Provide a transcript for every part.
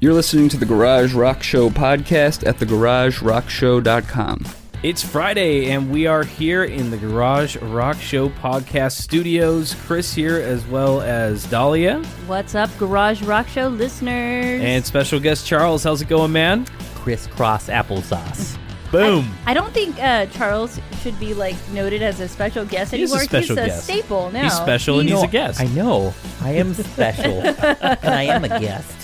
You're listening to the Garage Rock Show podcast at thegaragerockshow.com. It's Friday, and we are here in the Garage Rock Show podcast studios. Chris here, as well as Dahlia, What's up, Garage Rock Show listeners? and special guest Charles. How's it going, man? crisscross applesauce. Boom. I don't think uh, Charles should be like noted as a special guest He is a anymore. special he's a guest. staple now. He's special and he's a guest. I know. I am special, and I am a guest.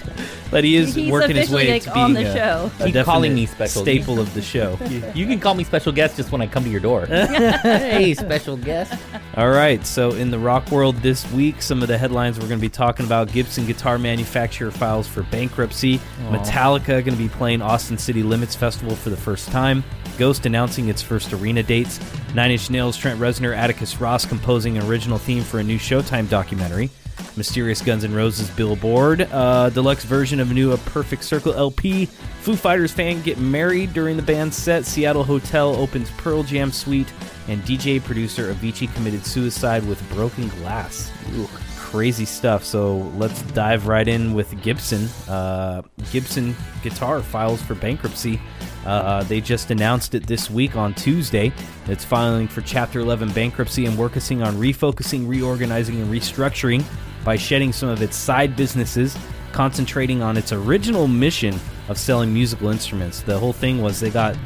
But he is He's working his way officially, to like, being on the a, show. a Keep calling me special. staple of the show. You can call me special guest just when I come to your door. hey, special guest. All right, so in the rock world this week, some of the headlines we're going to be talking about Gibson guitar manufacturer files for bankruptcy, Metallica going to be playing Austin City Limits Festival for the first time, Ghost announcing its first arena dates, Nine Inch Nails Trent Reznor, Atticus Ross composing an original theme for a new Showtime documentary, Mysterious Guns N' Roses Billboard, uh, deluxe version of new A Perfect Circle LP, Foo Fighters fan get married during the band's set, Seattle Hotel opens Pearl Jam Suite, and DJ producer Avicii committed suicide with broken glass. Ooh, crazy stuff. So let's dive right in with Gibson. Uh, Gibson Guitar files for bankruptcy. Uh, they just announced it this week on Tuesday. It's filing for Chapter 11 bankruptcy and working on refocusing, reorganizing, and restructuring by shedding some of its side businesses, concentrating on its original mission of selling musical instruments. The whole thing was they got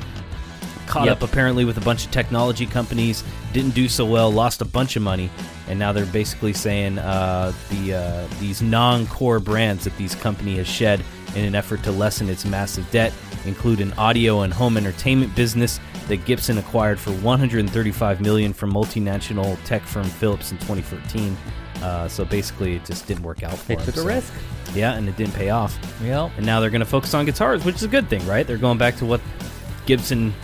caught Yep. up apparently with a bunch of technology companies, didn't do so well, lost a bunch of money, and now they're basically saying uh, the uh, these non-core brands that these company has shed in an effort to lessen its massive debt include an audio and home entertainment business that Gibson acquired for 135 million from multinational tech firm Philips in 2014. Uh, so basically, it just didn't work out for They them. took a risk. Yeah, and it didn't pay off. Well, And now they're going to focus on guitars, which is a good thing, right? They're going back to what Gibson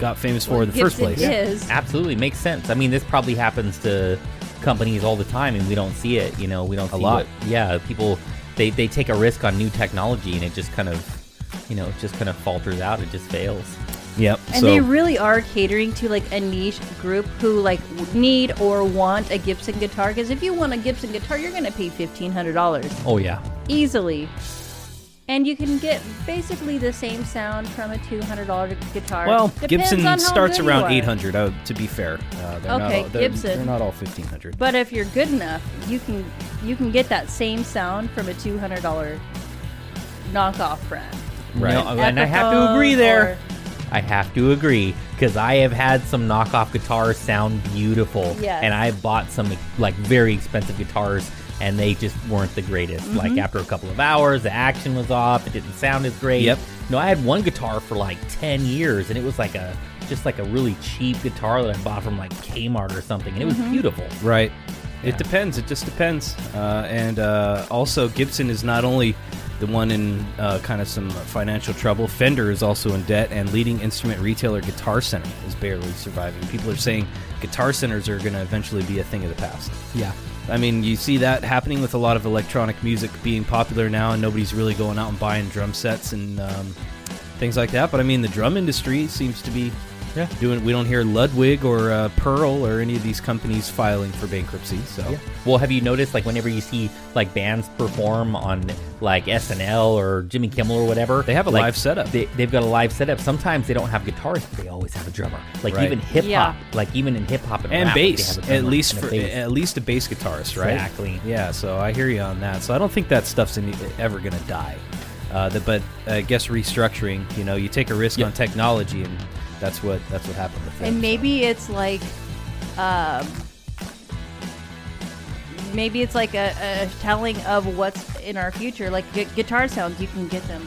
got famous for in the first place. is. absolutely makes sense. I mean, this probably happens to companies all the time, and we don't see it. You know, we don't A lot. What, yeah, people they they take a risk on new technology, and it just kind of, you know, it just kind of falters out. It just fails. Yep. And so they really are catering to like a niche group who like need or want a Gibson guitar. Because if you want a Gibson guitar, you're gonna pay fifteen hundred dollars Oh yeah. easily. And you can get basically the same sound from a two hundred dollar guitar. well, Depends Gibson starts around 800. Uh, to be fair, uh, they're not Okay, all, they're, Gibson. They're not all 1500. But if you're good enough, you can you can get that same sound from a two hundred dollar knockoff brand. Right. No, and I have to agree there. or- I have to agree because I have had some knockoff guitars sound beautiful, Yes. and I bought some like very expensive guitars, and they just weren't the greatest. Mm-hmm. Like after a couple of hours, the action was off; it didn't sound as great. Yep. No, I had one guitar for like ten years, and it was like a just like a really cheap guitar that I bought from like Kmart or something, and it was Mm-hmm. beautiful. Right. Yeah. It depends. It just depends. Uh, and uh, also, Gibson is not only the one in uh, kind of some financial trouble. Fender is also in debt, and leading instrument retailer Guitar Center is barely surviving. People are saying Guitar Centers are going to eventually be a thing of the past. Yeah. I mean, you see that happening with a lot of electronic music being popular now, and nobody's really going out and buying drum sets and um, things like that. But I mean, the drum industry seems to be Yeah. doing. We don't hear Ludwig or uh, Pearl or any of these companies filing for bankruptcy. So Yeah. Well, have you noticed like whenever you see like bands perform on like SNL or Jimmy Kimmel or whatever, They have a like, live setup. They, they've got a live setup. Sometimes they don't have guitarists, but they always have a drummer. Like Right. even hip hop, Yeah. like even in hip hop and, and rap, they bass, have a at least and a for bass. at least a bass guitarist, right? Exactly. Yeah. So I hear you on that. So I don't think that stuff's any, ever going to die. Uh, the, but I guess restructuring. You know, you take a risk Yeah. on technology, and that's what that's what happened with. And maybe it's like, um, maybe it's like a, a telling of what's in our future. Like gu- guitar sounds, you can get them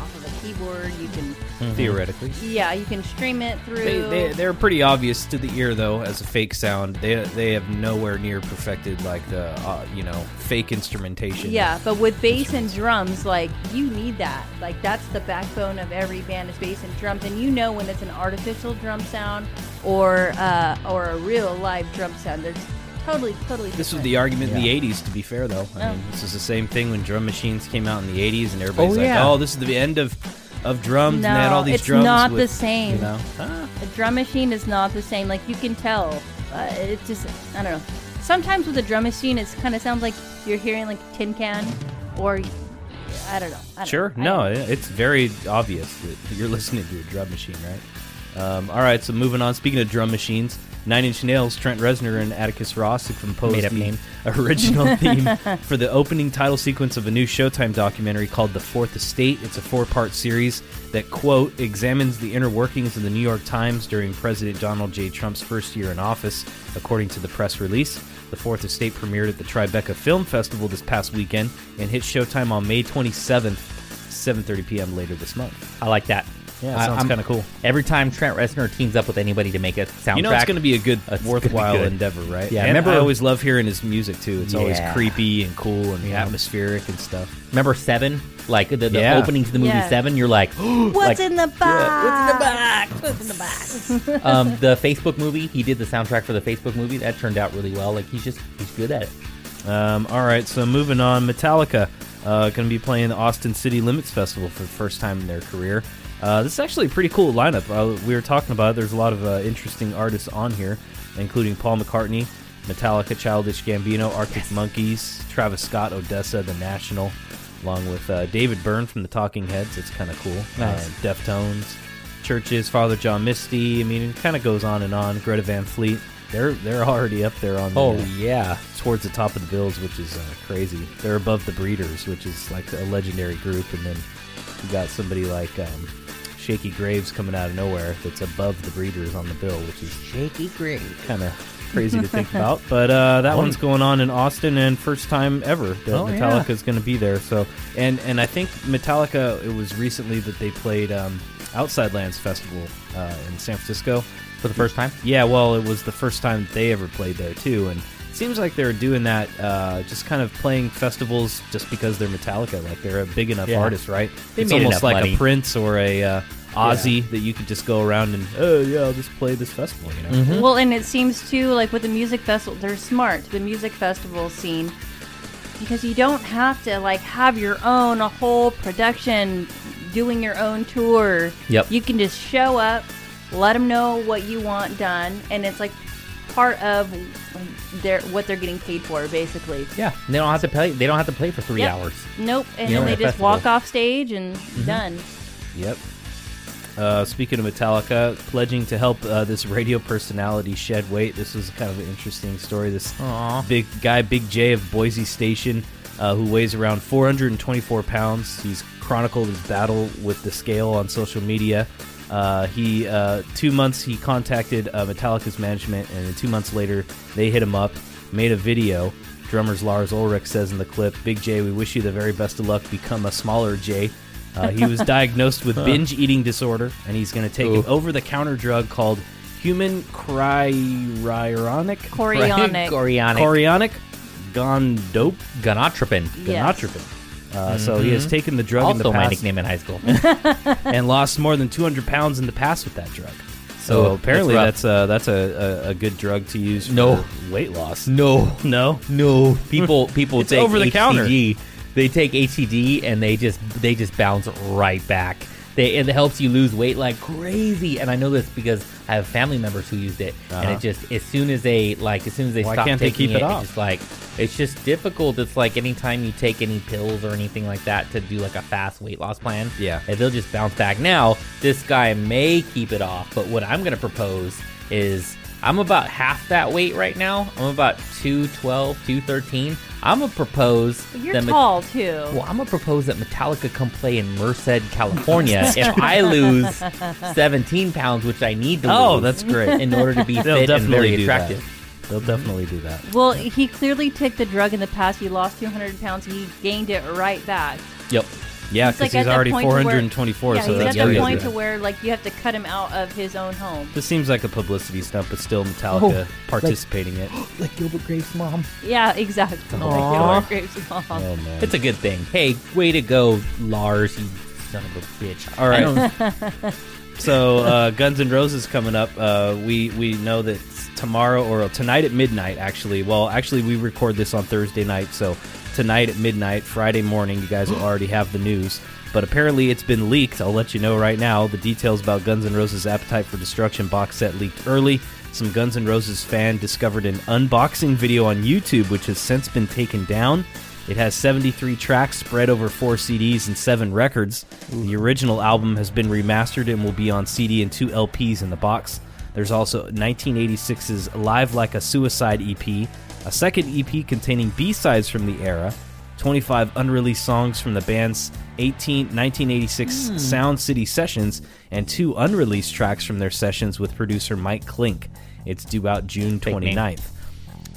off of a keyboard. You can, theoretically. yeah, you can stream it through. They, they, they're pretty obvious to the ear, though, as a fake sound. They they have nowhere near perfected like the uh, you know fake instrumentation. yeah, but with bass and drums, like you need that. Like that's the backbone of every band is bass and drums, and you know when it's an artificial drum sound or uh, or a real live drum sound. There's totally, totally. This was the argument in the '80s. To be fair, though, I Oh. mean, this is the same thing when drum machines came out in the '80s, and everybody's Oh, like, yeah. "Oh, this is the end of of drums." and they had all these it's drums. not with, the same. You know, Huh? A drum machine is not the same. Like you can tell. Uh, it just I don't know. Sometimes with a drum machine, it kind of sounds like you're hearing like a tin can, or I don't know. I don't Sure. know. No, it's very obvious that you're listening to a drum machine, right? Um, all right. So moving on. Speaking of drum machines, Nine Inch Nails, Trent Reznor and Atticus Ross have composed the name. original theme for the opening title sequence of a new Showtime documentary called The Fourth Estate. It's a four-part series that quote examines the inner workings of the New York Times during President Donald J. Trump's first year in office, according to the press release. The Fourth Estate premiered at the Tribeca Film Festival this past weekend and hit Showtime on May 27th, 7:30 p.m. later this month. I like that. Yeah, I- sounds kind of cool. Every time Trent Reznor teams up with anybody to make a soundtrack, You know, it's going to be a good, It's worthwhile good. endeavor, right? Yeah, and remember- I always love hearing his music too. It's always creepy and cool and Yeah. atmospheric and stuff. Remember Seven? Like the, the Yeah. opening to the movie Yeah. Seven, you're like, What's like, in the box? What's in the box? What's in the box? um, the Facebook movie, he did the soundtrack for the Facebook movie. That turned out really well. Like he's just he's good at it. Um, all right, so moving on, Metallica uh, going to be playing the Austin City Limits Festival for the first time in their career. Uh, this is actually a pretty cool lineup. Uh, we were talking about it. There's a lot of uh, interesting artists on here, including Paul McCartney, Metallica, Childish Gambino, Arctic Monkeys, Travis Scott, ODESZA, The National, along with uh, David Byrne from the Talking Heads. It's kind of cool. Nice. Uh, Deftones, CHVRCHES, Father John Misty. I mean, it kind of goes on and on. Greta Van Fleet. They're they're already up there on the, Oh uh, yeah, towards the top of the bills, which is uh, crazy. They're above the Breeders, which is like a legendary group, and then you got somebody like um, Shakey Graves coming out of nowhere that's above the Breeders on the bill, which is shaky grave. kind of crazy to think about. But uh, that one's going on in Austin, and first time ever that Oh. Metallica is going to be there. So, and and I think Metallica. It was recently that they played um, Outside Lands Festival uh, in San Francisco. for the first time. Yeah, well, it was the first time they ever played there too, and it seems like they're doing that, uh, just kind of playing festivals just because they're Metallica. Like they're a big enough Yeah. artist, right? They it's made almost like money. a Prince or a uh, Ozzy that you could just go around and oh yeah, I'll just play this festival, you know? Mm-hmm. Well, and it seems too like with the music festival, they're smart. The music festival scene, because you don't have to like have your own a whole production, doing your own tour. Yep. You can just show up, let them know what you want done, and it's like part of their what they're getting paid for, basically. Yeah, and they don't have to play. They don't have to play for three Yep. hours. Nope, and You know, then they just festival. walk off stage and done. Yep. Uh, speaking of Metallica, pledging to help uh, this radio personality shed weight. This was kind of an interesting story. This Aw. big guy, Big J of Boise Station, uh, who weighs around 424 pounds. He's chronicled his battle with the scale on social media. Uh, he uh, two months he contacted uh, Metallica's management, and two months later they hit him up, made a video. Drummers Lars Ulrich says in the clip, "Big J, we wish you the very best of luck. Become a smaller J." Uh, he was diagnosed with binge eating disorder, and he's going to take Ooh. an over-the-counter drug called human cryonic Chorionic. Chorionic. chorionic gondope Gonotropin. Yes. gonotropin. Uh, So he has taken the drug in the Also my past nickname in high school. and lost more than 200 pounds in the past with that drug. So Oh, apparently that's that's that's, a, that's a, a, a good drug to use for No. weight loss. no, No, no. People people It's take over the counter. HCG. They take HCG and they just they just bounce right back. They it helps you lose weight like crazy. And I know this because I have family members who used it, and Uh-huh. it just as soon as they like as soon as they Why stop can't they taking keep it it, off? it's like it's just difficult. It's like anytime you take any pills or anything like that to do like a fast weight loss plan, Yeah. and they'll just bounce back. Now, this guy may keep it off, but what I'm going to propose is I'm about half that weight right now. I'm about 212, 213. I'm going to propose You're that Met- tall too. well, I'm going to propose that Metallica come play in Merced, California if I lose 17 pounds, which I need to lose. Oh, lose that's great. in order to be They'll fit and definitely very attractive. that. They'll definitely do that. Well, he clearly took the drug in the past. He lost 200 pounds. He gained it right back. Yep. Yeah, It's because like he's already point to where- 424. yeah, so he's that's at the point to where like you have to cut him out of his own home. This seems like a publicity stunt, but still Metallica Oh, participating in it. Like Gilbert Grape's mom. Yeah, exactly. Aw. Like Gilbert Grape's mom. Oh man. It's a good thing. Hey, way to go, Lars, you son of a bitch. All right. So uh, Guns N' Roses coming up. Uh, we we know that tomorrow or tonight at midnight. Actually, well, actually we record this on Thursday night, so tonight at midnight, Friday morning, you guys will already have the news. But apparently it's been leaked. I'll let you know right now. The details about Guns N' Roses' Appetite for Destruction box set leaked early. Some Guns N' Roses fan discovered an unboxing video on YouTube, which has since been taken down. It has 73 tracks spread over four CDs and seven records. The original album has been remastered and will be on CD and two LPs in the box. There's also 1986's Live Like a Suicide EP, a second EP containing B sides from the era, 25 unreleased songs from the band's 18, 1986 Sound City sessions, and two unreleased tracks from their sessions with producer Mike Clink. It's due out June 29th.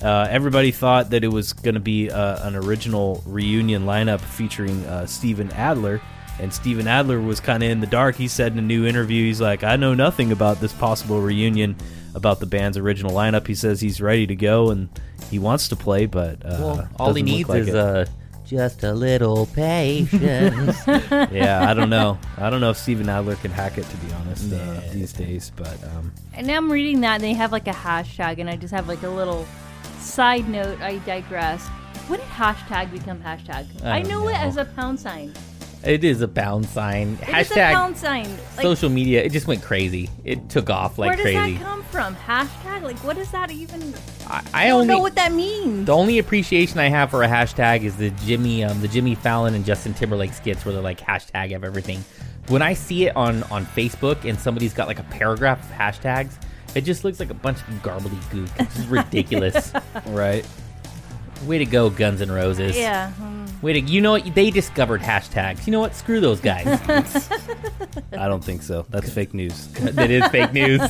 Uh, everybody thought that it was going to be uh, an original reunion lineup featuring uh, Steven Adler, and Steven Adler was kind of in the dark. He said in a new interview, he's like, I know nothing about this possible reunion about the band's original lineup. He says he's ready to go and he wants to play, but uh, Well, all he needs like is it. uh, just a little patience. yeah, I don't know. I don't know if Steven Adler can hack it to be honest uh, Nah. these days, but um, And now I'm reading that, and they have like a hashtag, and I just have like a little side note. I digress. When did hashtag become hashtag? I, I don't know, it as a pound sign. it is a pound sign. It Hashtag pound sign. Like, social media. It just went crazy. It took off like crazy. where does crazy. that come from? Hashtag? Like, what does that even? I, I I don't only know what that means. the only appreciation I have for a hashtag is the Jimmy, um, the Jimmy Fallon and Justin Timberlake skits where they're like hashtag of everything. When I see it on on Facebook and somebody's got like a paragraph of hashtags, it just looks like a bunch of gobbledygook. It's just ridiculous. right. Way to go, Guns N' Roses. Yeah. um, Way to you know what they discovered hashtags. You know what? Screw those guys. I don't think so. That's fake news. that is fake news.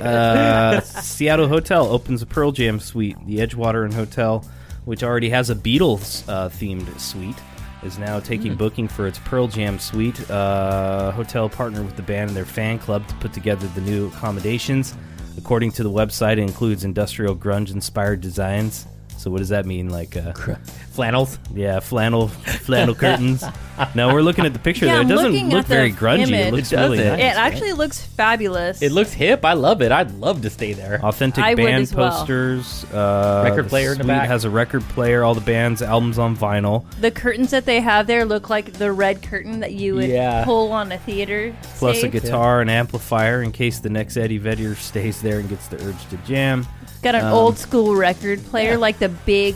uh, Seattle Hotel opens a Pearl Jam suite. The Edgewater and Hotel, which already has a Beatles uh, themed suite, is now taking booking for its Pearl Jam suite. Uh, hotel partnered with the band and their fan club to put together the new accommodations. According to the website, it includes industrial grunge inspired designs. So what does that mean? Like, uh, Flannels. yeah, flannel flannel curtains. No, we're looking at the picture Yeah, there. It I'm doesn't looking look at the very grungy. image. It looks It really doesn't. nice. it actually looks fabulous. It looks hip. I love it. I'd love to stay there. Authentic I would band as well. posters. Uh, Record the player in the suite back. has a record player. All the band's albums on vinyl. the curtains that they have there look like the red curtain that you would Yeah. pull on a theater. Plus a safe. guitar and amplifier in case the next Eddie Vedder stays there and gets the urge to jam. Got an Um, old school record player, like the big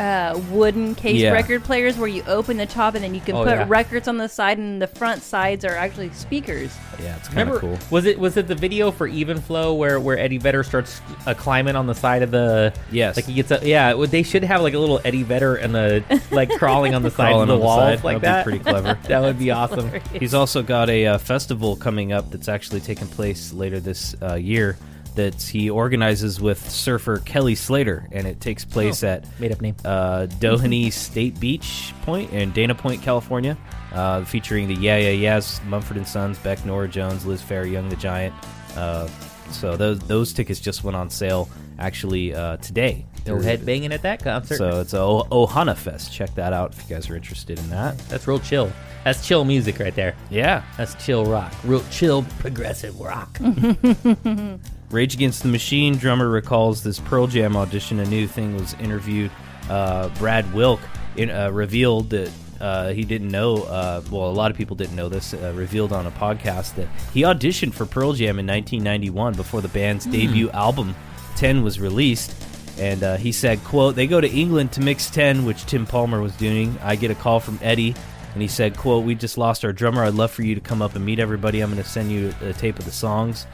uh, wooden case Yeah. record players where you open the top and then you can Oh, put yeah. records on the side, and the front sides are actually speakers. Yeah, it's kind Remember, of cool. was it was it the video for Even Flow where where Eddie Vedder starts uh, climbing on the side of the Yes. like he gets up? yeah well, they should have like a little Eddie Vedder and the like crawling on the side Crawling of the on the wall side. like That'd that be pretty clever. that would be awesome He's also got a uh, festival coming up that's actually taking place later this uh, year that he organizes with surfer Kelly Slater, and it takes place at made up name uh, Doheny State Beach Point in Dana Point, California, uh, featuring the Yeah Yeah Yeahs, Mumford and Sons, Beck, Norah Jones, Liz Phair, Young the Giant. Uh, so those those tickets just went on sale actually uh, today. no headbanging at that concert So it's a o- Ohana Fest. Check that out if you guys are interested in that. that's real chill that's chill music right there Yeah. that's chill rock real chill progressive rock Rage Against the Machine drummer recalls this Pearl Jam audition. A new thing was interviewed. Uh, Brad Wilk in, uh, revealed that uh, he didn't know. Uh, well, a lot of people didn't know this. Uh, revealed on a podcast that he auditioned for Pearl Jam in 1991 before the band's debut album 10 was released. And uh, he said, "quote They go to England to mix 10, which Tim Palmer was doing. I get a call from Eddie." And he said, quote, we just lost our drummer. I'd love for you to come up and meet everybody. I'm going to send you a tape of the songs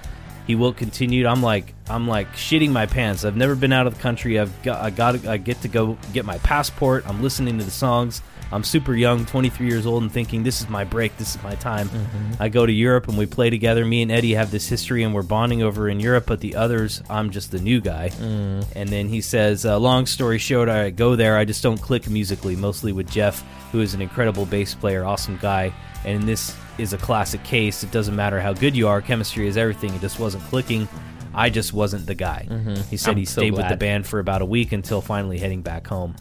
he will continue. I'm like I'm like shitting my pants. I've never been out of the country. I've got I got I get to go get my passport. I'm listening to the songs. I'm super young, 23 years old, and thinking this is my break. This is my time. I go to Europe and we play together. Me and Eddie have this history and we're bonding over in Europe. But the others, I'm just the new guy. And then he says, uh, long story short, I go there. I just don't click musically. Mostly with Jeff, who is an incredible bass player, awesome guy. And in this is a classic case. It doesn't matter how good you are. Chemistry is everything. It just wasn't clicking. I just wasn't the guy. He said I'm he so stayed with the band for about a week until finally heading back home.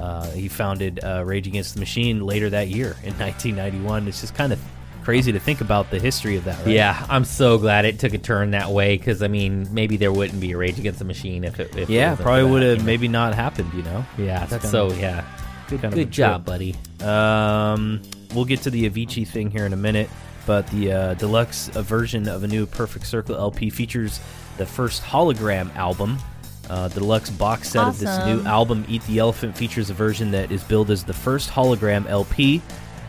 Uh, he founded uh, Rage Against the Machine later that year in 1991. It's just kind of crazy to think about the history of that. Right? yeah I'm so glad it took a turn that way because I mean maybe there wouldn't be a Rage Against the Machine if it if yeah, wasn't probably would have maybe not happened. You know. yeah that's kinda- so yeah good, of good job buddy Um, we'll get to the Avicii thing here in a minute, but the uh, deluxe version of a new Perfect Circle LP features the first hologram album Uh, the deluxe box set of this new album, Eat the Elephant, features a version that is billed as the first hologram LP.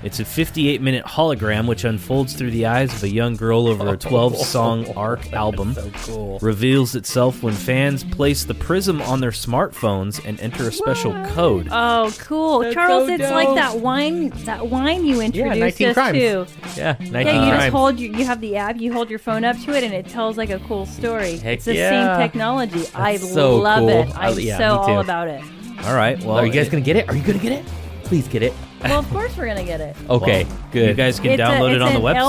It's a 58 minute hologram which unfolds through the eyes of a young girl over a 12 song arc album. So cool. Reveals itself when fans place the prism on their smartphones and enter a special code. Oh, cool, That's Charles! so it's like that wine, that wine you introduced 19 us crimes. to. Yeah, 19 Yeah, you just hold your, you have the app, you hold your phone up to it, and it tells like a cool story. Heck it's the yeah. same technology. I so love cool. it. I- I'm yeah, so me all about it. All right. Well, Are you guys gonna get it? Are you gonna get it? Please get it. Well, of course we're gonna get it. Okay, Well, good. You guys can it's download a, it on it's the an website.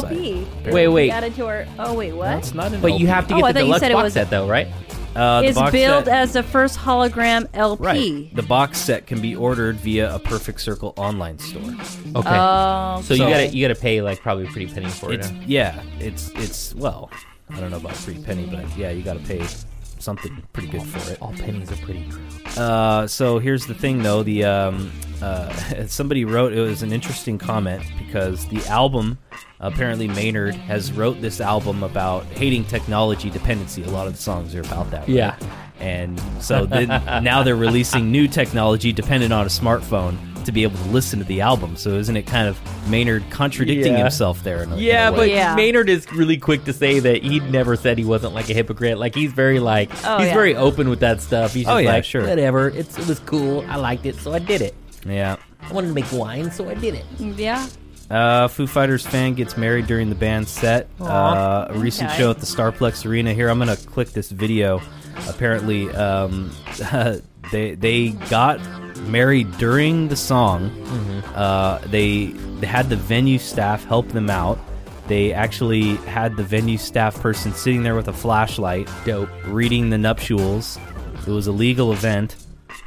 LP. Wait, wait. We added to our. Oh wait, what? That's not an but you have to Oh, I get the thought you deluxe said it box was- set though, right? Uh, the it's box billed set, as the first hologram LP. right. The box set can be ordered via a Perfect Circle online store. Okay. Oh, so you so- gotta you gotta pay like probably a pretty penny for it. It's huh? yeah. It's it's well. I don't know about pretty penny, but yeah, you got to pay something pretty good for it. All pennies are pretty. Uh, so here's the thing, though. The um, uh, somebody wrote it was an interesting comment because the album apparently Maynard has wrote this album about hating technology dependency. A lot of the songs are about that. right? Yeah. And so then now they're releasing new technology dependent on a smartphone to be able to listen to the album. So isn't it kind of Maynard contradicting Yeah. himself there? In a, in a Yeah, way? but Yeah. Maynard is really quick to say that he never said he wasn't like a hypocrite. Like he's very like Oh, he's yeah. very open with that stuff. He's just Oh, yeah, like sure. whatever. It's it was cool. I liked it, so I did it. yeah. I wanted to make wine, so I did it. yeah. Uh, Foo Fighters fan gets married during the band's set. Uh, a recent Okay. show at the Starplex Arena. Here, I'm gonna click this video. Apparently, um, they they got married during the song. Uh, they they had the venue staff help them out. They actually had the venue staff person sitting there with a flashlight, Dope. reading the nuptials. It was a legal event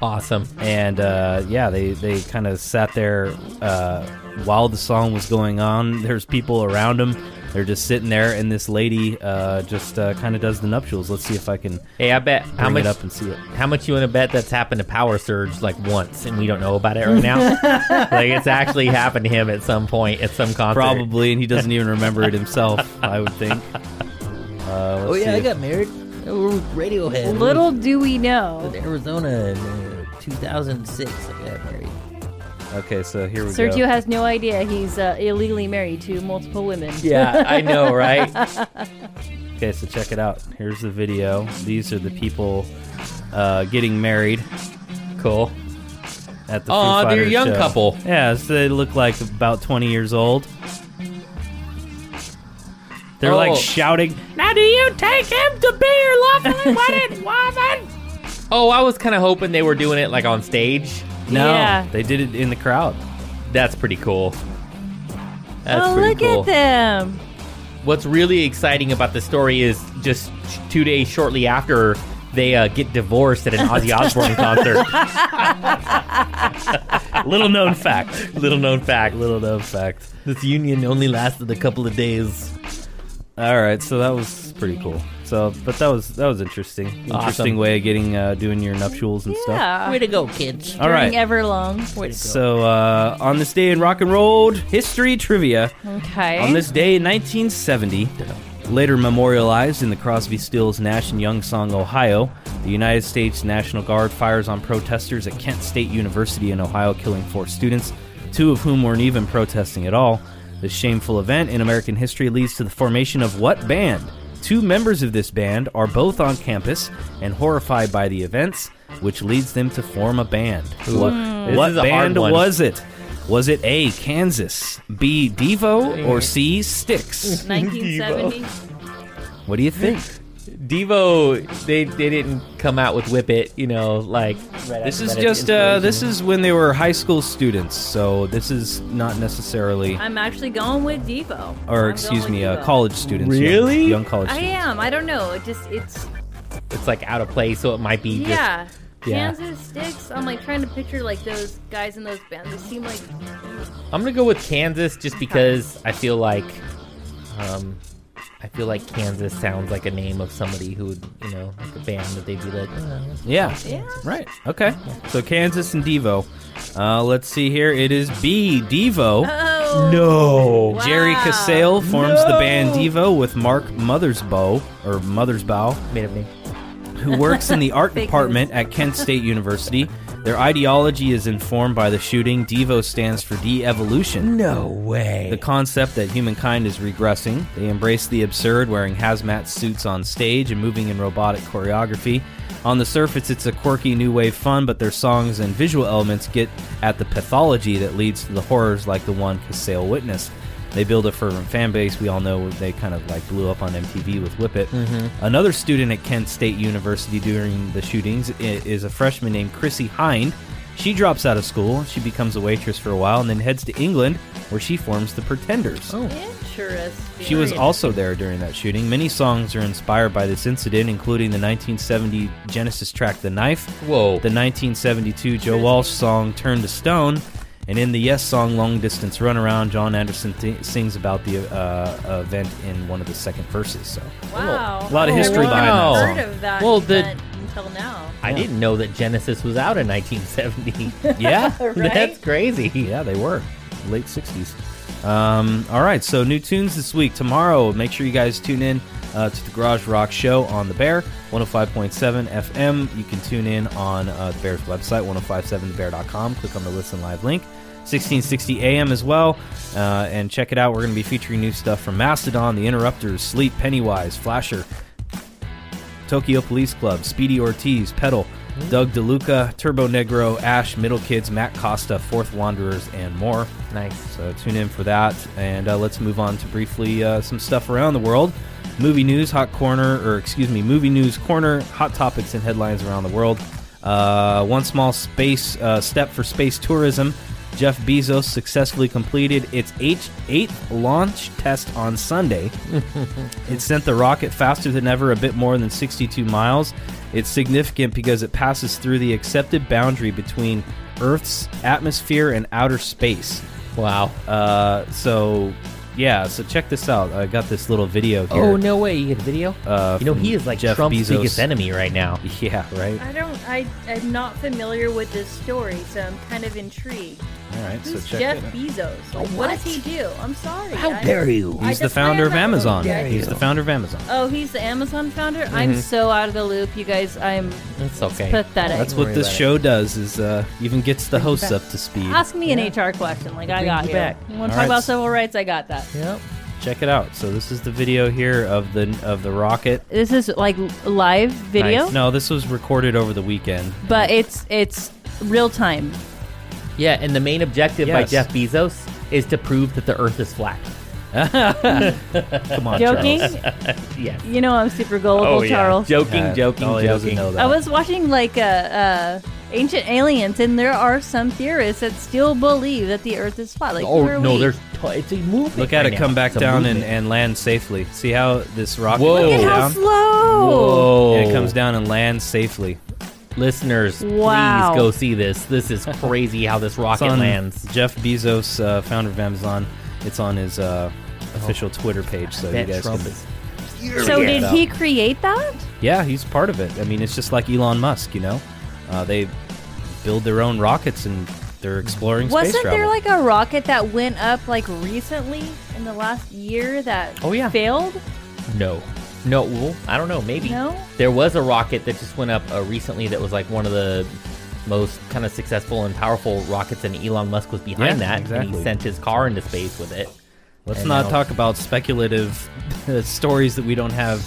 Awesome. and uh, yeah, they they kind of sat there uh, while the song was going on. There's people around them. They're just sitting there, and this lady uh, just uh, kind of does the nuptials. Let's see if I can Hey, I bet bring how much it up and see it. how much you want to bet that's happened to Power Surge like once and we don't know about it right now? like it's actually happened to him at some point at some concert. Probably, and he doesn't even remember it himself. I would think. Uh, Oh let's yeah, see I if- got married. Oh, Radiohead. Little do we know. Arizona in uh, 2006. I got married. Okay, so here we Sergio go. Sergio has no idea he's uh, illegally married to multiple women. Yeah, I know, right? Okay, so check it out. Here's the video. These are the people uh, getting married cool. at the. Aw, they're a young show. couple. Yeah, so they look like about 20 years old. They're Oh. like shouting, Now do you take him to be your lawfully wedded woman? Oh, I was kind of hoping they were doing it like on stage. No, Yeah. they did it in the crowd. That's pretty cool. That's oh, pretty look cool. at them. What's really exciting about the story is just two days shortly after they uh, get divorced at an Ozzy Osbourne concert. Little known fact. Little known fact. Little known fact. This union only lasted a couple of days. All right, so that was pretty cool. So, but that was that was interesting. Interesting Awesome. way of getting uh, doing your nuptials and stuff. Yeah. Way to go, kids. All right. During Everlong. Way to go. So, uh, on this day in rock and roll history trivia, Okay. On this day in 1970, later memorialized in the Crosby, Stills, Nash and Young song "Ohio," the United States National Guard fires on protesters at Kent State University in Ohio, killing four students, two of whom weren't even protesting at all. This shameful event in American history leads to the formation of what band? Two members of this band are both on campus and horrified by the events, which leads them to form a band. What, This what is a band was it? Was it A. Kansas, B. Devo, or C. Styx? 1970. What do you think? Devo, they they didn't come out with Whip It, you know, like. right This is just uh, this is when they were high school students, so this is not necessarily, I'm actually going with Devo. or I'm excuse me, uh, college students. Really? young, college. I am. I don't know. It just it's It's like out of place, so it might be just. yeah. yeah. Kansas sticks. I'm like trying to picture like those guys in those bands. They seem like I'm gonna go with Kansas just because I feel like, um, I feel like Kansas sounds like a name of somebody who would, you know, like a band that they'd be like, "Oh, Yeah. yeah. Right. Okay. So Kansas and Devo. Uh, let's see here. It is B. Devo. Oh no. wow. Jerry Casale forms the band Devo with Mark Mothersbaugh or Mothersbaugh, Made up name. who works in the art department at Kent State University. Their ideology is informed by the shooting. Devo stands for de-evolution. No way. The concept that humankind is regressing. They embrace the absurd, wearing hazmat suits on stage and moving in robotic choreography. On the surface, it's a quirky new wave fun, but their songs and visual elements get at the pathology that leads to the horrors like the one Casale witnessed. They build a fervent fan base. We all know they kind of like blew up on MTV with Whip It. Mm-hmm. Another student at Kent State University during the shootings is a freshman named Chrissie Hynde. She drops out of school. She becomes a waitress for a while and then heads to England, where she forms the Pretenders. Oh. Interesting. She was also there during that shooting. Many songs are inspired by this incident, including the 1970 Genesis track "The Knife," Whoa. the 1972 Joe Walsh song "Turn to Stone," and in the Yes song "Long Distance Runaround," Jon Anderson th- sings about the uh, event in one of the second verses. So Wow. A lot of history hadn't behind that heard of that Well, the- until now. I didn't know that Genesis was out in 1970. yeah, Right? That's crazy. yeah, they were late 60s. Um, all right, so new tunes this week. Tomorrow, make sure you guys tune in uh, to the Garage Rock Show on the Bear, 105.7 FM. You can tune in on uh, the Bear's website, 1057thebear.com. Click on the Listen Live link. 1660 AM as well. Uh, and check it out. We're going to be featuring new stuff from Mastodon, The Interrupters, Sleep, Pennywise, Flasher, Tokyo Police Club, Speedy Ortiz, Pedal, Doug DeLuca, Turbo Negro, Ash, Middle Kids, Matt Costa, Forth Wanderers, and more. Nice. So tune in for that. And uh, let's move on to briefly uh, some stuff around the world. Movie news, hot corner, or excuse me, movie news corner, hot topics and headlines around the world. Uh, one small space uh, step for space tourism. Jeff Bezos successfully completed its eighth, eighth launch test on Sunday. It sent the rocket faster than ever, a bit more than 62 miles. It's significant because it passes through the accepted boundary between Earth's atmosphere and outer space. Wow. Uh, so, yeah, so check this out. I got this little video here. Oh no way! You get a video. Uh, you know he is like Jeff Trump's Bezos. biggest enemy right now. Yeah, right? I don't. I I'm not familiar with this story, so I'm kind of intrigued. All right, so Who's check Jeff it out. Bezos? Like, what does he do? I'm sorry. How I- dare you? He's the founder of have no Amazon. idea. He's the founder of Amazon. Oh, he's the Amazon founder. I'm so out of the loop, you guys. I'm It's okay. pathetic. That's Don't what worry this about it. show does is uh, even gets the hosts up to speed. Ask me an HR question. Like I got you you. back. You want to talk right. about civil rights? I got that. Yep. Check it out. So this is the video here of the of the rocket. This is like live video, Nice. No, this was recorded over the weekend. but it's it's real time. Yeah, and the main objective by Yes. Jeff Bezos is to prove that the Earth is flat. Come on, Joking? Charles. Yes. You know I'm super gullible, Charles. Joking, Uh, joking, oh, doesn't joking. know that. I was watching like uh, uh, ancient aliens, and there are some theorists that still believe that the Earth is flat. Like, who Oh are no, we? there's t- it's a movement. Look at right it now. come back It's a down and, movement. and land safely. See how this rocket Whoa. Look goes at how down? slow. Whoa! And it comes down and lands safely. Listeners, Wow. please go see this. This is crazy how this It's rocket on lands. Jeff Bezos, uh, founder of Amazon. It's on his uh, official Twitter page, so you guys Trump can. is So Yeah. did he create that? Yeah, he's part of it. I mean, it's just like Elon Musk, you know. Uh, they build their own rockets and they're exploring space Wasn't travel. there like a rocket that went up like recently in the last year that Oh, yeah. failed? no, no. Well, I don't know. Maybe No? there was a rocket that just went up uh, recently that was like one of the most kind of successful and powerful rockets, and Elon Musk was behind Yeah, that. And exactly. he sent his car into space with it. Let's And not now- talk about speculative uh, stories that we don't have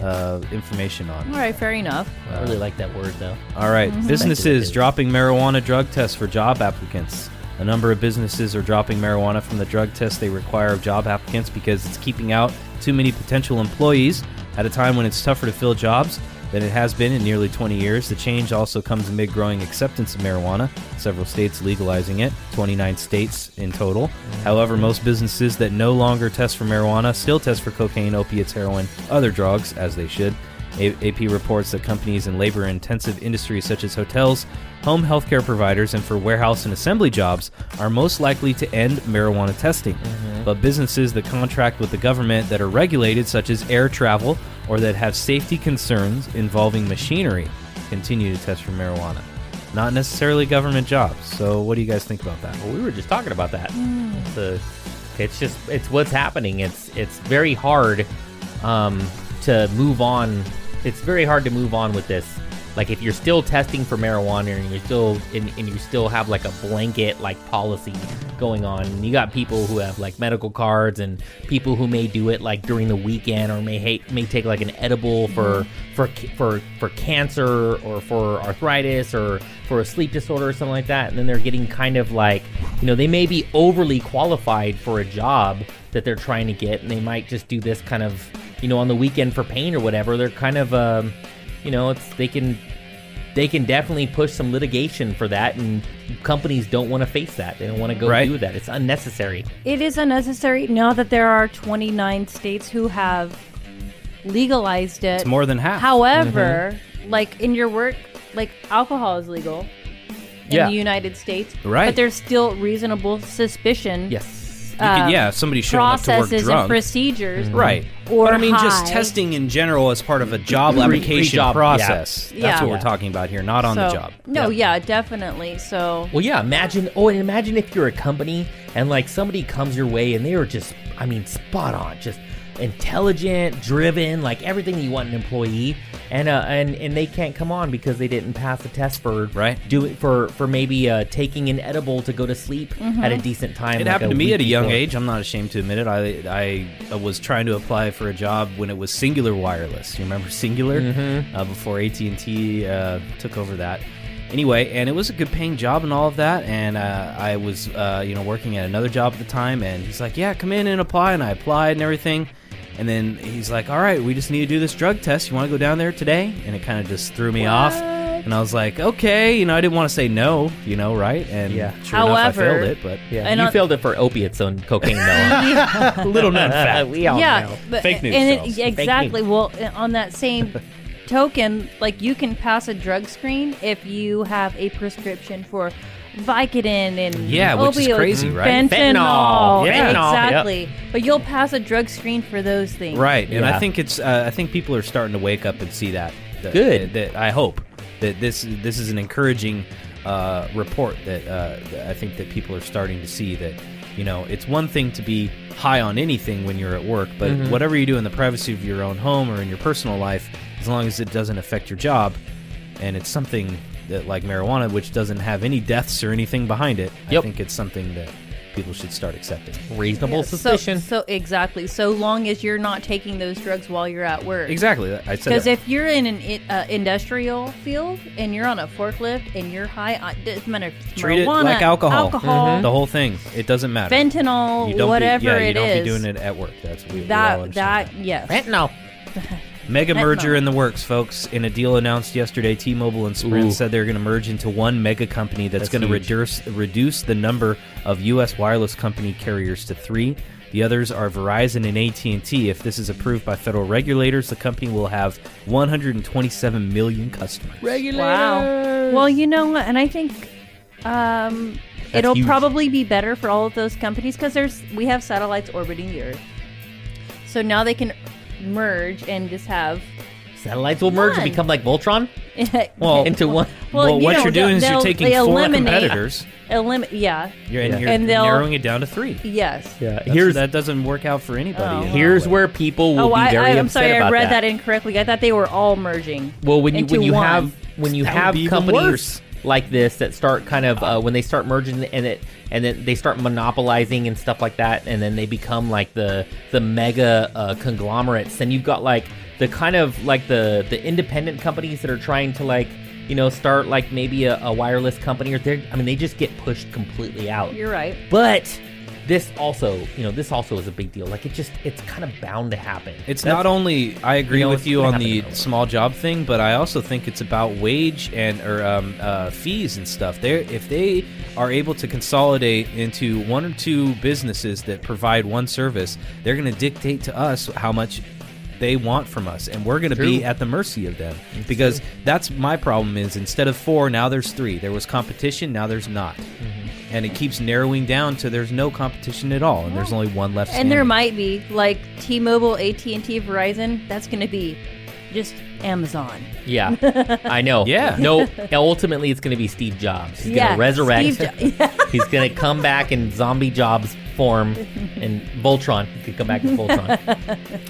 uh, information on. All right, fair enough. I really like that word though. All right. businesses dropping marijuana drug tests for job applicants. A number of businesses are dropping marijuana from the drug test they require of job applicants because it's keeping out too many potential employees at a time when it's tougher to fill jobs than it has been in nearly 20 years. The change also comes amid growing acceptance of marijuana, several states legalizing it, 29 states in total. However, most businesses that no longer test for marijuana still test for cocaine, opiates, heroin, other drugs, as they should. A- AP reports that companies in labor intensive industries such as hotels, home healthcare providers, and for warehouse and assembly jobs are most likely to end marijuana testing. But businesses that contract with the government that are regulated, such as air travel, or that have safety concerns involving machinery, continue to test for marijuana. Not necessarily government jobs. So, what do you guys think about that? Well, we were just talking about that. It's, a, it's just it's what's happening. It's it's very hard um, to move on it's very hard to move on with this. Like if you're still testing for marijuana and you're still and, and you still have like a blanket like policy going on, and you got people who have like medical cards and people who may do it like during the weekend or may hate, may take like an edible for for for for cancer or for arthritis or for a sleep disorder or something like that, and then they're getting kind of like you know they may be overly qualified for a job that they're trying to get, and they might just do this kind of you know on the weekend for pain or whatever. They're kind of um, you know it's they can they can definitely push some litigation for that and companies don't want to face that they don't want to go Right. do that it's unnecessary It is unnecessary now that there are 29 states who have legalized it. It's more than half. However, Mm-hmm. like in your work, like alcohol is legal in Yeah. the United States, Right. But there's still reasonable suspicion. yes You could- uh, yeah, somebody showing up to work processes drunk. and procedures, mm-hmm. Right. Or but I mean, just high. testing in general as part of a job Pre- application pre-job, yeah. process. That's Yeah. what we're Yeah. talking about here, not on the job. No, yeah. definitely. So well yeah imagine oh and imagine if you're a company and like somebody comes your way and they are just i mean spot on just intelligent driven like everything you want an employee and uh and and they can't come on because they didn't pass the test for Right. do it for for maybe uh taking an edible to go to sleep Mm-hmm. at a decent time It like happened to me at a young before. age. I'm not ashamed to admit it. I I was trying to apply for a job when it was Cingular Wireless. You remember Cingular uh, before AT and T uh, took over that. Anyway, and it was a good paying job and all of that. And uh, I was uh, you know working at another job at the time. And he's like, "Yeah, come in and apply." And I applied and everything. And then he's like, "All right, we just need to do this drug test. You want to go down there today?" And it kind of just threw me off. And I was like, "Okay," you know, I didn't want to say no, you know, right? And Yeah. sure enough, I failed it. But yeah And you on- failed it for opiates and cocaine though little known fact. we all yeah, know. but Fake news and it- sells. yeah, Fake exactly. news. Well, on that same token, like you can pass a drug screen if you have a prescription for Vicodin and Yeah, which is opioids, crazy, right? Fentanyl, Fentanyl, yeah. exactly. But you'll pass a drug screen for those things, Right, and I think it's. Uh, I think people are starting to wake up and see that. that Good. That, that I hope that this this is an encouraging uh, report that, uh, that I think that people are starting to see that. You know, it's one thing to be high on anything when you're at work, but Mm-hmm. whatever you do in the privacy of your own home or in your personal life, as long as it doesn't affect your job, and it's something that like marijuana, which doesn't have any deaths or anything behind it, I think it's something that people should start accepting. reasonable Yeah, suspicion So, so exactly. So long as you're not taking those drugs while you're at work. Exactly, I said Because if you're in an uh, industrial field and you're on a forklift and you're high, on, it doesn't matter if it's treat it marijuana, like alcohol. alcohol, The whole thing. It doesn't matter. fentanyl, You don't whatever be, yeah, you it don't is. be doing it at work. That's we, we all that that yes. fentanyl Mega Fentanyl. merger in the works, folks. In a deal announced yesterday, T-Mobile and Sprint Ooh. said they're going to merge into one mega company that's, That's going to reduce reduce the number of U.S. wireless company carriers to three. The others are Verizon and AT&T. If this is approved by federal regulators, the company will have 127 million customers. Wow. Well, you know what, and I think um, it'll huge. probably be better for all of those companies because there's we have satellites orbiting the Earth, so now they can merge and just have satellites will merge and Fun. become like voltron Well, into one Well, you what know, you're doing they'll- is you're they'll- taking they four eliminate- competitors Elim- yeah, you're, and Yeah. you're And they'll- narrowing it down to three. yes. yeah That's- here's that doesn't work out for anybody. Oh. in here's way. where people will Oh, be I, very I, I'm upset sorry, I about read that. that. incorrectly. I thought they were all merging. Well, when you into when you one. have when you That would have be even companies worse. Like this that start kind of uh, when they start merging and it and then they start monopolizing and stuff like that, and then they become like the the mega uh, conglomerates. Then you've got like the kind of like the the independent companies that are trying to like you know start like maybe a, a wireless company or they I mean they just get pushed completely out. You're right. But this also, you know, this also is a big deal. Like it just, it's kind of bound to happen. It's That's- not only I agree you know, with you on the no matter what. small job thing, but I also think it's about wage and or um, uh, fees and stuff. There, if they are able to consolidate into one or two businesses that provide one service, they're going to dictate to us how much they want from us and we're going to be at the mercy of them because that's my problem is instead of four now there's three there was competition now there's not Mm-hmm. and it keeps narrowing down to there's no competition at all and there's only one left And there might be like T-Mobile, AT&T, Verizon. That's going to be just Amazon. Yeah, I know. Yeah. No. Ultimately, it's going to be Steve Jobs. He's Yeah, going to resurrect. Steve Jo- He's going to come back in zombie Jobs form and Voltron. He could come back as Voltron.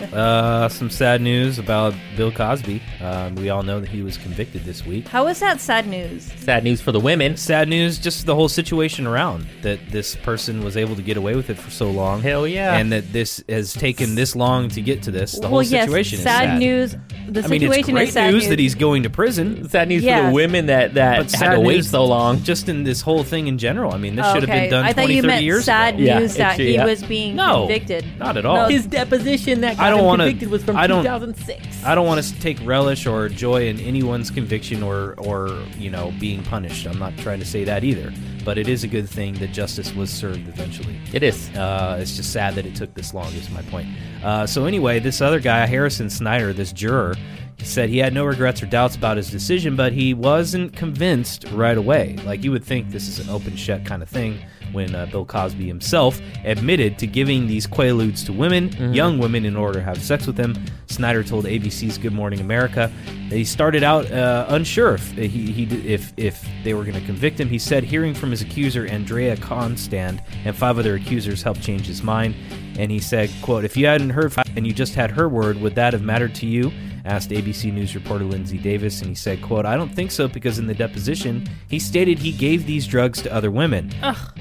Uh, some sad news about Bill Cosby. Um, we all know that he was convicted this week. How is that sad news? Sad news for the women. Sad news, just the whole situation around that this person was able to get away with it for so long. Hell yeah. And that this has taken this long to get to this. The well, whole yes, situation sad, is sad news. The I mean, it's situation great is sad news, that he's going to prison. Sad news for Yeah. the women that that But had sad to wait news so long. Just in this whole thing in general. I mean, this Oh, should have okay. been done I 20, thought you 30 meant years sad ago. Yeah, news that it's- he yeah. was being No, convicted. not at all. No, His deposition that got I don't him wanna- convicted was from I don't- 2006. I don't want to take relish or joy in anyone's conviction or, or you know being punished. I'm not trying to say that either, but it is a good thing that justice was served eventually. It is. Uh, it's just sad that it took this long. Is my point. Uh, so anyway, this other guy, Harrison Snyder, this juror, he said he had no regrets or doubts about his decision, but he wasn't convinced right away. Like you would think, this is an open shut kind of thing. When uh, Bill Cosby himself admitted to giving these quaaludes to women, young women, in order to have sex with them, Snyder told ABC's Good Morning America that he started out uh, unsure if he, he if if they were going to convict him. He said hearing from his accuser Andrea Constand and five other accusers helped change his mind. And he said, "quote If you hadn't heard and you just had her word, would that have mattered to you?" Asked ABC News reporter Linsey Davis, and he said, "quote I don't think so because in the deposition he stated he gave these drugs to other women.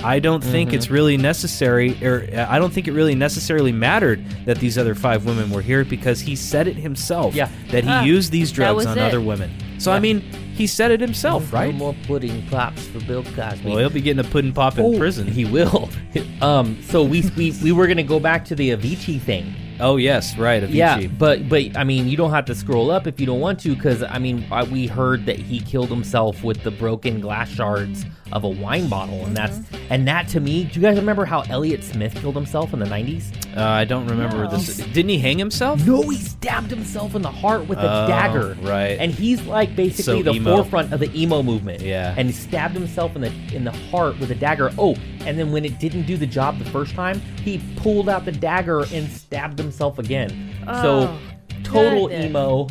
I don't think Mm-hmm. it's really necessary, or uh, I don't think it really necessarily mattered that these other five women were here because he said it himself. Yeah. that he Ah, used these drugs on it. other women. So I mean, he said it himself, right? No more pudding pops for Bill Cosby. Well, he'll be getting a pudding pop in Oh, prison. He will. um. So we we we were gonna go back to the Avicii thing. oh yes, right. Avicii. Yeah, but but I mean, you don't have to scroll up if you don't want to, because I mean, I, we heard that he killed himself with the broken glass shards of a wine bottle, and that's and that to me. Do you guys remember how Elliott Smith killed himself in the nineties? Uh, I don't remember No. this. Didn't he hang himself? No, he stabbed himself in the heart with a Oh, dagger. right. and he's like basically So the emo. forefront of the emo movement. Yeah. and he stabbed himself in the in the heart with a dagger. Oh, and then when it didn't do the job the first time, he pulled out the dagger and stabbed himself again. so Oh, total goodness. emo.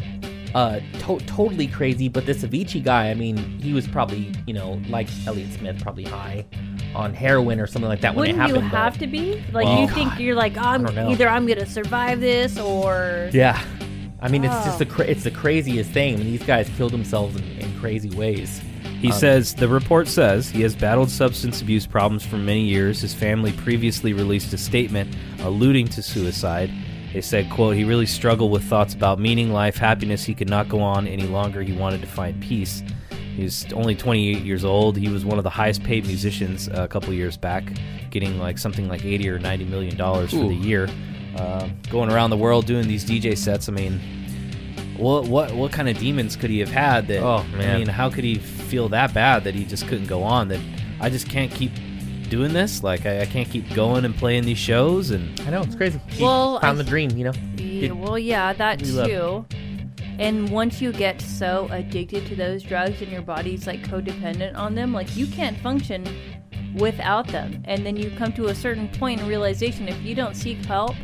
Uh, to- totally crazy. But this Avicii guy, I mean, he was probably, you know, like Elliott Smith, probably high on heroin or something like that when Wouldn't it happened. you but- have to be? Like Well, you think you're like, oh, I'm don't know. either I'm gonna survive this or Yeah. I mean, it's Oh. just the cra- it's the craziest thing. I mean, these guys killed themselves in, in crazy ways. He Um, says the report says he has battled substance abuse problems for many years. His family previously released a statement alluding to suicide. They said, quote, he really struggled with thoughts about meaning, life, happiness. He could not go on any longer. He wanted to find peace. He was only 28 years old. He was one of the highest paid musicians uh, a couple years back, getting like something like 80 or 90 million dollars for the year. Uh, going around the world doing these DJ sets. I mean, what what what kind of demons could he have had that Oh, I mean how could he feel that bad that he just couldn't go on that I just can't keep doing this like I, I can't keep going and playing these shows and I know it's crazy. He Well, found I- the dream, you know. Yeah, well, yeah, that we love- too. And once you get so addicted to those drugs and your body's like codependent on them, like you can't function without them. And then you come to a certain point in realization if you don't seek help,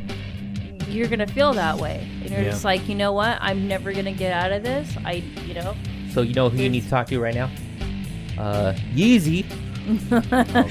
you're gonna feel that way. And you're Yeah. just like, you know what? I'm never gonna get out of this. I, you know. So you know who you need to talk to right now? Uh, Yeezy. Oh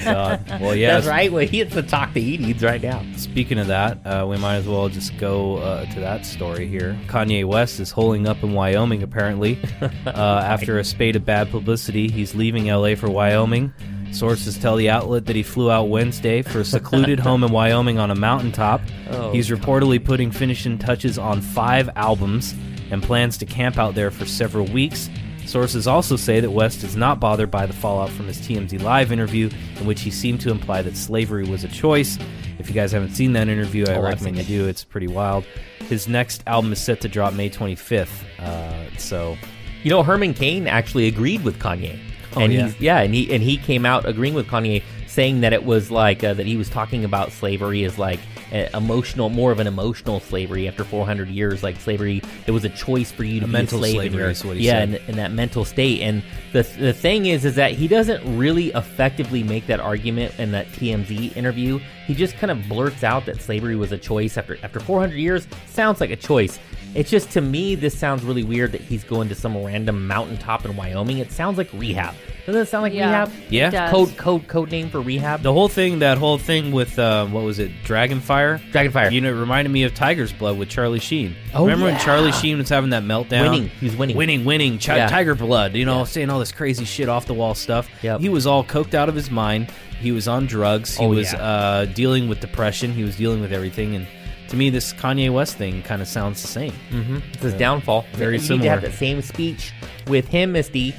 god well yeah That's right. Well, he has to talk to Edie's right now. speaking of that uh, we might as well just go uh, to that story here Kanye West is holding up in Wyoming apparently uh, after a spate of bad publicity he's leaving LA for Wyoming Sources tell the outlet that he flew out Wednesday for a secluded home in Wyoming on a mountaintop. Oh, He's reportedly putting finishing touches on five albums and plans to camp out there for several weeks. Sources also say that West is not bothered by the fallout from his TMZ Live interview, in which he seemed to imply that slavery was a choice. If you guys haven't seen that interview, I Oh, recommend you do. It's pretty wild. His next album is set to drop May 25th. Uh, so, You know, Herman Cain actually agreed with Kanye. Oh, and yeah. he's yeah, and he and he came out agreeing with Kanye, saying that it was like uh, that he was talking about slavery as like uh, emotional, more of an emotional slavery after 400 years. Like slavery, it was a choice for you to A be mental a slave in slavery your, is what he yeah, in, in that mental state. And the the thing is, is that he doesn't really effectively make that argument in that TMZ interview. He just kind of blurts out that slavery was a choice after after 400 years. Sounds like a choice. It's just to me, this sounds really weird that he's going to some random mountaintop in Wyoming. It sounds like rehab. Doesn't it sound like Yeah. rehab? Yeah. Does. Code code code name for rehab. The whole thing, that whole thing with uh, what was it, Dragonfire? Dragonfire. You know, it reminded me of Tiger's Blood with Charlie Sheen. Oh, Remember when yeah. Charlie Sheen was having that meltdown? Winning. He was winning. Winning, winning. Chi- Yeah. Tiger Blood, you know, Yeah. saying all this crazy shit off the wall stuff. Yep. He was all coked out of his mind. He was on drugs. He Oh, was yeah. uh, dealing with depression. He was dealing with everything. And to me, this Kanye West thing kind of sounds the same. Mm-hmm. It's his downfall. Very you need to have the same speech with him, Misty,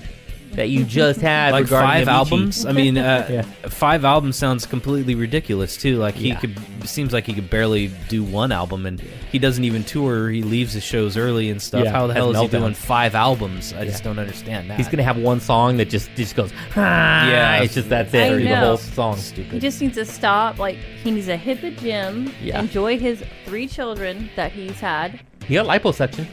that you just had. like regarding five Avicii. albums. I mean, uh, Yeah. five albums sounds completely ridiculous too. Like he Yeah. could seems like he could barely do one album, and he doesn't even tour. He leaves his shows early and stuff. Yeah, How the hell is he doing five albums? I just don't understand that. He's gonna have one song that just just goes. Ah, Yeah. it's just that's it. I the whole song. stupid. He just needs to stop. Like he needs to hit the gym, Yeah. enjoy his three children that he's had. He got liposuction.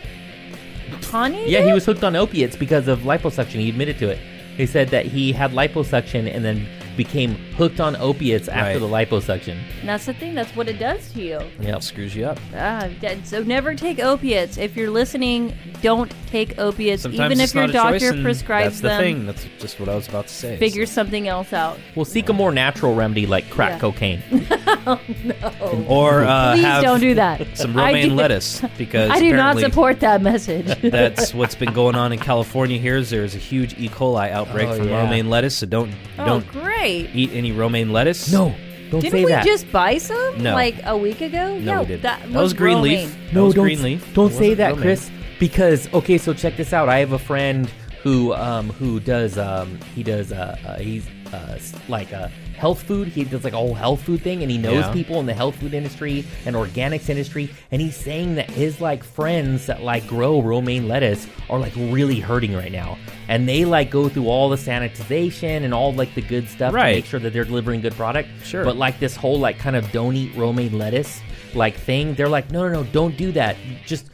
Yeah, he was hooked on opiates because of liposuction. He admitted to it. He said that he had liposuction and then became hooked on opiates after Right. the liposuction. And that's the thing. That's what it does to you. Yep. screws you up. Ah, so never take opiates. If you're listening, don't take opiates, Sometimes even if your not a choice, doctor and prescribes That's the them. thing. That's just what I was about to say. Figure something else out. Well, seek a more natural remedy like crack Yeah. cocaine. or uh, Please have don't do that. some I romaine do- lettuce because I do not support that message. That's what's been going on in California. Here is there's a huge E. coli outbreak Oh, from yeah. romaine lettuce, so don't oh, don't great. Eat any romaine lettuce. No, don't Didn't say we that. just buy some No. like a week ago? No, yeah, we didn't. That, That was green romaine. leaf. That no, was don't green leaf. don't say that, romaine. Chris. Because okay, so check this out. I have a friend who um who does um he does uh, uh he's uh s- like uh health food. He does like a whole health food thing, and he knows Yeah. people in the health food industry and organics industry. And he's saying that his like friends that like grow romaine lettuce are like really hurting right now, and they like go through all the sanitization and all like the good stuff Right. to make sure that they're delivering good product. Sure. but like this whole like kind of don't eat romaine lettuce like thing, they're like, no, no, no, don't do that. Just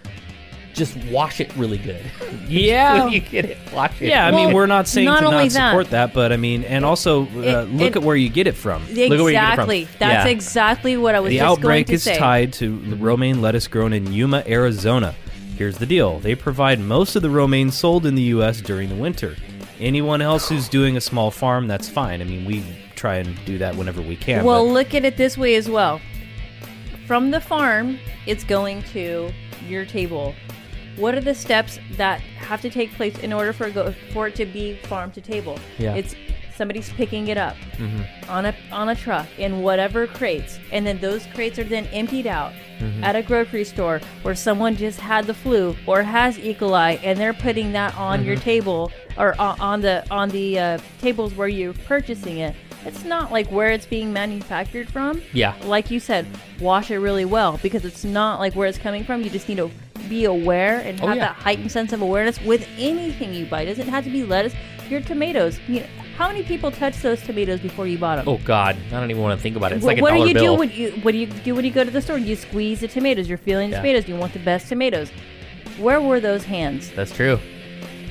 just wash it really good. Yeah. when you get it, wash it. Yeah, I Well, mean, we're not saying not to only not that- support that, but I mean, and also uh, It- look it- at where you get it from. at where you get it from. Exactly. That's Yeah. exactly what I was The just outbreak going to is say. tied to the romaine lettuce grown in Yuma, Arizona. Here's the deal they provide most of the romaine sold in the U.S. during the winter. Anyone else who's doing a small farm, that's fine. I mean, we try and do that whenever we can. Well, but- look at it this way as well. From the farm, it's going to your table. What are the steps that have to take place in order for it, go, for it to be farm to table? Yeah. It's somebody's picking it up mm-hmm. on a on a truck in whatever crates, and then those crates are then emptied out mm-hmm. at a grocery store where someone just had the flu or has E. coli, and they're putting that on your mm-hmm. table or on, on the on the uh, tables where you're purchasing it. It's not like where it's being manufactured from. Yeah. Like you said, wash it really well because it's not like where it's coming from. You just need to be aware and Oh, have yeah. that heightened sense of awareness with anything you buy. It doesn't have to be lettuce. Your tomatoes. You know, how many people touch those tomatoes before you bought them? Oh God, I don't even want to think about it. It's What, like a what do you bill. do when you what do you do when you go to the store? You squeeze the tomatoes. You're feeling the Yeah. tomatoes. You want the best tomatoes. Where were those hands? That's true.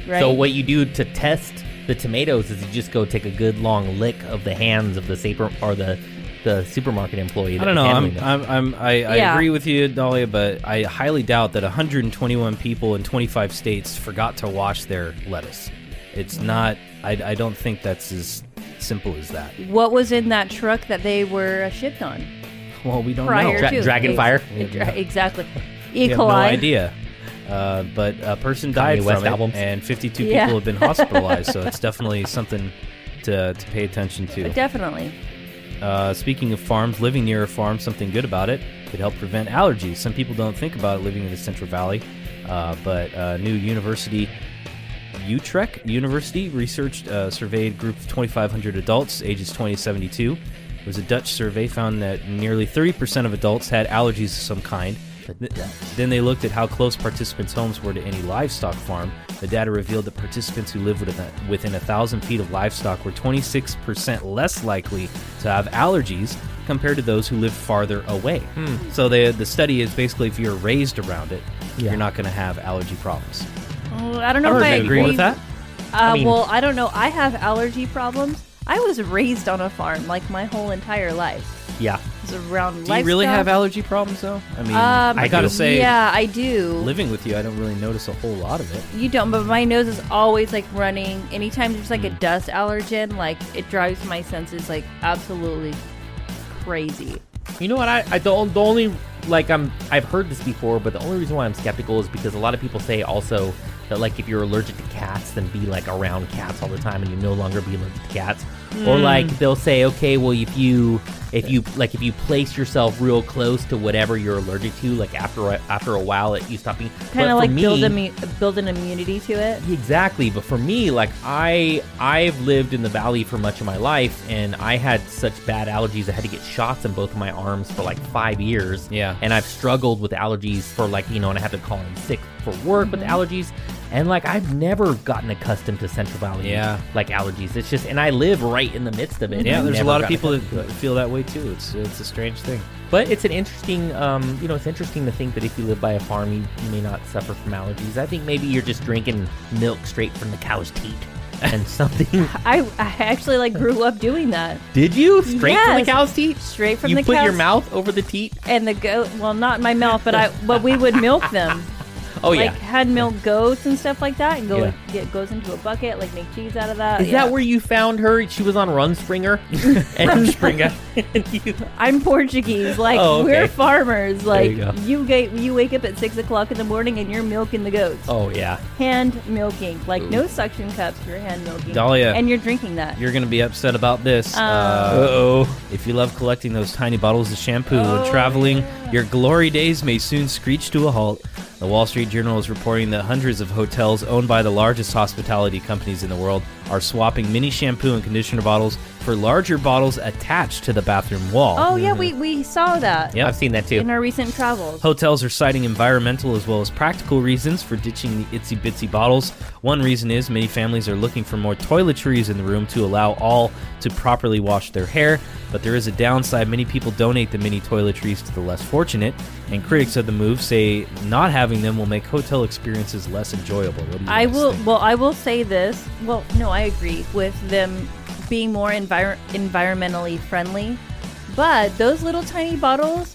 Right. So what you do to test the tomatoes is you just go take a good long lick of the hands of the super or the the supermarket employee. I don't know. I'm. I'm, I'm, I, I Yeah. agree with you, Dahlia, but I highly doubt that 121 people in 25 states forgot to wash their lettuce. It's not. I, I don't think that's as simple as that. what was in that truck that they were uh, shipped on Well, we don't prior know. Dra- dragon fire? Dra- exactly. We E. have coli. no idea. Uh, but a person died West from it, albums. and 52 Yeah. people have been hospitalized. so it's definitely something to, to pay attention to. Definitely. Uh, speaking of farms, living near a farm, something good about it could help prevent allergies. Some people don't think about it living in the Central Valley, uh, but uh, new university, Utrecht University, researched uh, surveyed group of 2,500 adults ages 20 to 72. It was a Dutch survey found that nearly 30% of adults had allergies of some kind. Th- Then they looked at how close participants' homes were to any livestock farm. The data revealed that participants who lived within a, thousand feet of livestock were 26% less likely to have allergies compared to those who lived farther away. So the the study is basically if you're raised around it, Yeah. you're not going to have allergy problems. Oh, I don't know I if I agree with that. Uh, mean- well, I don't know. I have allergy problems. I was raised on a farm like my whole entire life. yeah. It's around Do you really have allergy problems though? I mean, Um, I gotta do. say, yeah, I do. living with you, I don't really notice a whole lot of it. You don't, but my nose is always like running. Anytime there's like a Mm. dust allergen, like it drives my senses like absolutely crazy. You know what? I, I the, the only like I'm I've heard this before, but the only reason why I'm skeptical is because a lot of people say also that like if you're allergic to cats, then be like around cats all the time, and you no longer be allergic to cats. Or Hmm. like they'll say, okay, well if you if you like if you place yourself real close to whatever you're allergic to, like after a, after a while, it you stop being Kind of like me, build immu- build an immunity to it. Exactly, but for me, like I I've lived in the valley for much of my life and I had such bad allergies I had to get shots in both of my arms for like 5 years. Yeah. And I've struggled with allergies for like, you know, and I had to call in sick for work with Mm-hmm. allergies. And like I've never gotten accustomed to Central Valley Yeah. like allergies. It's just and I live right in the midst of it. Yeah, there's a lot of people that accustomed to it. feel that way too. It's it's a strange thing. But it's an interesting, um, you know, it's interesting to think that if you live by a farm, you, you may not suffer from allergies. I think maybe you're just drinking milk straight from the cow's teat and something. I, I actually like grew up doing that Did you straight from the cow's teat? straight from you the put your mouth over the teat. and the goat. Well, not my mouth, but I but we would milk them. Oh yeah. like yeah. had milk goats and stuff like that, and go Yeah. get goes into a bucket, like make cheese out of that. Is yeah. that where you found her? She was on Rumspringa. and Springer. and you, I'm Portuguese. Like Oh, okay. we're farmers. Like you you get you wake up at six o'clock in the morning and you're milking the goats. oh yeah. Hand milking, like no suction cups. You're hand milking. Dahlia. and you're drinking that. You're gonna be upset about this. Um, uh oh. If you love collecting those tiny bottles of shampoo and Oh, traveling, yeah. your glory days may soon screech to a halt. The Wall Street Journal is reporting that hundreds of hotels owned by the largest hospitality companies in the world are swapping mini shampoo and conditioner bottles for larger bottles attached to the bathroom wall. oh yeah, mm-hmm. we we saw that Yep. I've seen that too. in our recent travels. Hotels are citing environmental as well as practical reasons for ditching the itsy bitsy bottles. One reason is many families are looking for more toiletries in the room to allow all to properly wash their hair. But there is a downside. Many people donate the mini toiletries to the less fortunate, and critics of the move say not having them will make hotel experiences less enjoyable. What do you I guys will. think? Well, I will say this. Well, no, I agree with them being more envir- environmentally friendly. But those little tiny bottles,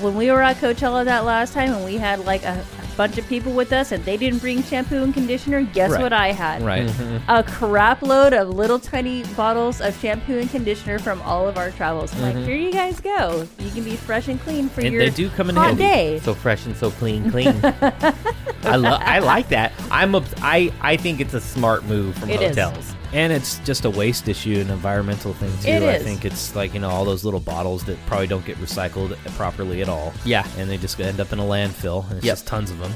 when we were at Coachella that last time, and we had like a, a bunch of people with us, and they didn't bring shampoo and conditioner. Guess Right. what I had? Right. A crap load of little tiny bottles of shampoo and conditioner from all of our travels. I'm like, mm-hmm. here you guys go. You can be fresh and clean for And your they do come in hot handy. day. So fresh and so clean, clean. I love. I like that. I'm. Obs- I. I think it's a smart move from It is. hotels. And it's just a waste issue, an environmental thing too. It I think it's like you know all those little bottles that probably don't get recycled properly at all. Yeah. and they just end up in a landfill, and it's Yep. just tons of them.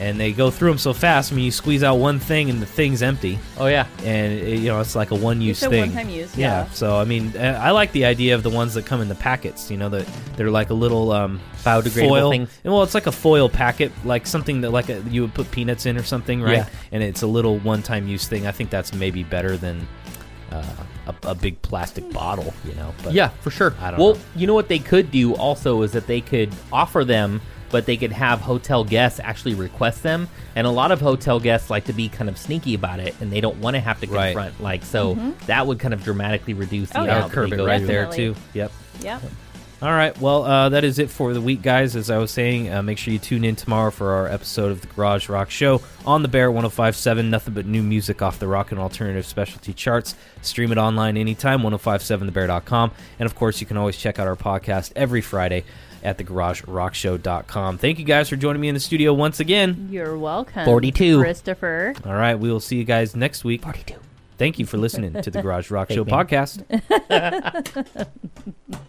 And they go through them so fast. I mean, you squeeze out one thing, and the thing's empty, Oh yeah. and it, you know it's like a one-use It's a thing. one-time use, Yeah. yeah. So I mean, uh, I like the idea of the ones that come in the packets. You know that they're like a little um, Biodegradable foil. things. And, well, it's like a foil packet, like something that like a, you would put peanuts in or something, right? Yeah. And it's a little one-time use thing. I think that's maybe better than uh, a, a big plastic bottle. You know. But yeah, for sure. I don't well, know. you know what they could do also is that they could offer them, but they could have hotel guests actually request them. And a lot of hotel guests like to be kind of sneaky about it, and they don't want to have to confront. Right. confront. Like, so that would kind of dramatically reduce the Oh, That yeah. amount would curb it right through. there too. Yep. Yeah. All right. Well, uh, that is it for the week, guys. As I was saying, uh, make sure you tune in tomorrow for our episode of the Garage Rock Show on the Bear 1057. Nothing but new music off the rock and alternative specialty charts. Stream it online anytime, 1057thebear.com. And of course, you can always check out our podcast every Friday at thegaragerockshow.com. Thank you guys for joining me in the studio once again. You're welcome. 42. Christopher. All right. We will see you guys next week. 42. Thank you for listening to the Garage Rock Show podcast.